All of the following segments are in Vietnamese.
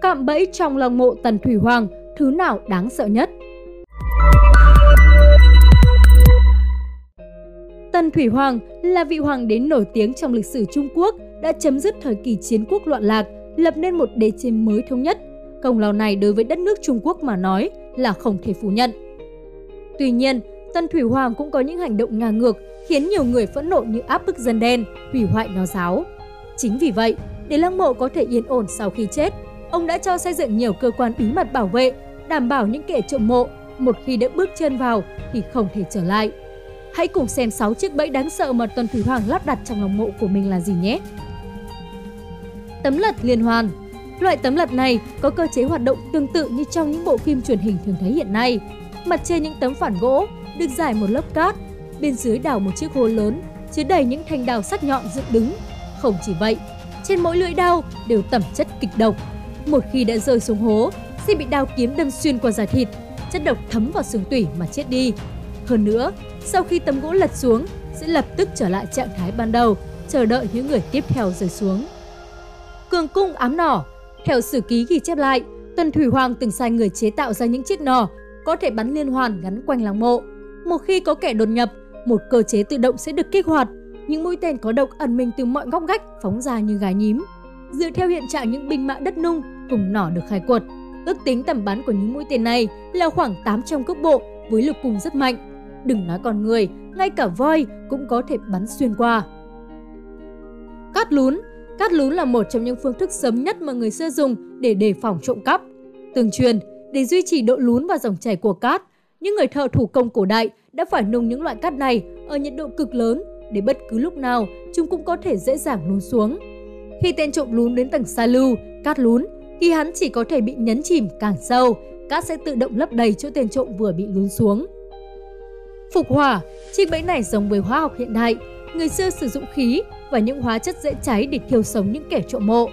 Cạm bẫy trong lăng mộ Tần Thủy Hoàng, thứ nào đáng sợ nhất? Tần Thủy Hoàng là vị hoàng đế nổi tiếng trong lịch sử Trung Quốc, đã chấm dứt thời kỳ chiến quốc loạn lạc, lập nên một đế chế mới thống nhất. Công lao này đối với đất nước Trung Quốc mà nói là không thể phủ nhận. Tuy nhiên, Tần Thủy Hoàng cũng có những hành động ngang ngược khiến nhiều người phẫn nộ như áp bức dân đen, hủy hoại nho giáo. Chính vì vậy, để lăng mộ có thể yên ổn sau khi chết, ông đã cho xây dựng nhiều cơ quan bí mật bảo vệ, đảm bảo những kẻ trộm mộ một khi đã bước chân vào thì không thể trở lại. Hãy cùng xem 6 chiếc bẫy đáng sợ mà Tuần Thủy Hoàng lắp đặt trong lòng mộ của mình là gì nhé. Tấm lật liên hoàn Loại tấm lật này có cơ chế hoạt động tương tự như trong những bộ phim truyền hình thường thấy hiện nay. Mặt trên những tấm phản gỗ được giải một lớp cát, bên dưới đào một chiếc hố lớn chứa đầy những thanh đào sắc nhọn dựng đứng. Không chỉ vậy, trên mỗi lưỡi đao đều tẩm chất kịch độc. Một khi đã rơi xuống hố, sẽ bị đao kiếm đâm xuyên qua da thịt, chất độc thấm vào xương tủy mà chết đi. Hơn nữa, sau khi tấm gỗ lật xuống, sẽ lập tức trở lại trạng thái ban đầu, chờ đợi những người tiếp theo rơi xuống. Cường cung ám nỏ Theo sử ký ghi chép lại, tuần Thủy Hoàng từng sai người chế tạo ra những chiếc nỏ có thể bắn liên hoàn gắn quanh làng mộ. Một khi có kẻ đột nhập, một cơ chế tự động sẽ được kích hoạt. Những mũi tên có độc ẩn mình từ mọi ngóc ngách phóng ra như gái nhím. Dựa theo hiện trạng những binh mã đất nung cùng nỏ được khai quật, ước tính tầm bắn của những mũi tên này là khoảng 800 cước bộ với lực cung rất mạnh. Đừng nói con người, ngay cả voi cũng có thể bắn xuyên qua. Cát lún Cát lún là một trong những phương thức sớm nhất mà người xưa dùng để đề phòng trộm cắp. Tương truyền, để duy trì độ lún và dòng chảy của cát, những người thợ thủ công cổ đại đã phải nung những loại cát này ở nhiệt độ cực lớn để bất cứ lúc nào chúng cũng có thể dễ dàng lún xuống. Khi tên trộm lún đến tầng xa lưu, cát lún, thì hắn chỉ có thể bị nhấn chìm càng sâu, cát sẽ tự động lấp đầy chỗ tên trộm vừa bị lún xuống. Phục hỏa, chiếc bẫy này giống với hóa học hiện đại, người xưa sử dụng khí và những hóa chất dễ cháy để thiêu sống những kẻ trộm mộ.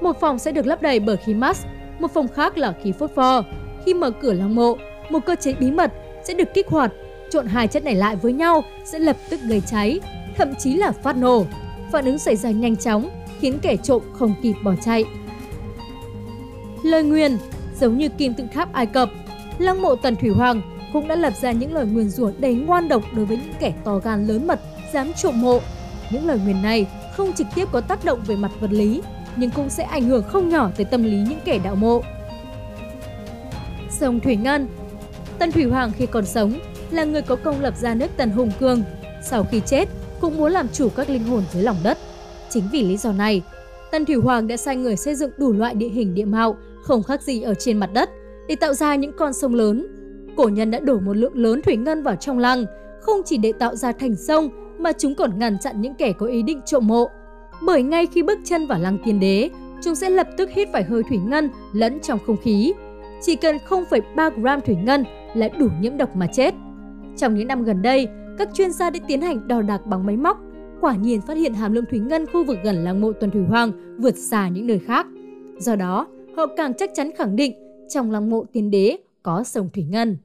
Một phòng sẽ được lấp đầy bởi khí max, một phòng khác là khí phốt pho. Khi mở cửa lăng mộ, một cơ chế bí mật sẽ được kích hoạt, trộn hai chất này lại với nhau sẽ lập tức gây cháy, thậm chí là phát nổ. Phản ứng xảy ra nhanh chóng, khiến kẻ trộm không kịp bỏ chạy. Lời nguyền giống như kim tự tháp Ai Cập, lăng mộ Tần Thủy Hoàng cũng đã lập ra những lời nguyền rủa đầy ngoan độc đối với những kẻ to gan lớn mật dám trộm mộ. Những lời nguyền này không trực tiếp có tác động về mặt vật lý, nhưng cũng sẽ ảnh hưởng không nhỏ tới tâm lý những kẻ đạo mộ. Sông Thủy Ngân Tần Thủy Hoàng khi còn sống là người có công lập ra nước Tần Hùng Cương. Sau khi chết, cũng muốn làm chủ các linh hồn dưới lòng đất. Chính vì lý do này, Tân Thủy Hoàng đã sai người xây dựng đủ loại địa hình địa mạo không khác gì ở trên mặt đất để tạo ra những con sông lớn. Cổ nhân đã đổ một lượng lớn thủy ngân vào trong lăng, không chỉ để tạo ra thành sông mà chúng còn ngăn chặn những kẻ có ý định trộm mộ. Bởi ngay khi bước chân vào lăng tiên đế, chúng sẽ lập tức hít phải hơi thủy ngân lẫn trong không khí. Chỉ cần 0,3 gram thủy ngân là đủ nhiễm độc mà chết. Trong những năm gần đây, các chuyên gia đã tiến hành đo đạc bằng máy móc, quả nhiên phát hiện hàm lượng thủy ngân khu vực gần lăng mộ Tuần Thủy Hoàng vượt xa những nơi khác. Do đó, họ càng chắc chắn khẳng định trong lăng mộ tiên đế có sông thủy ngân.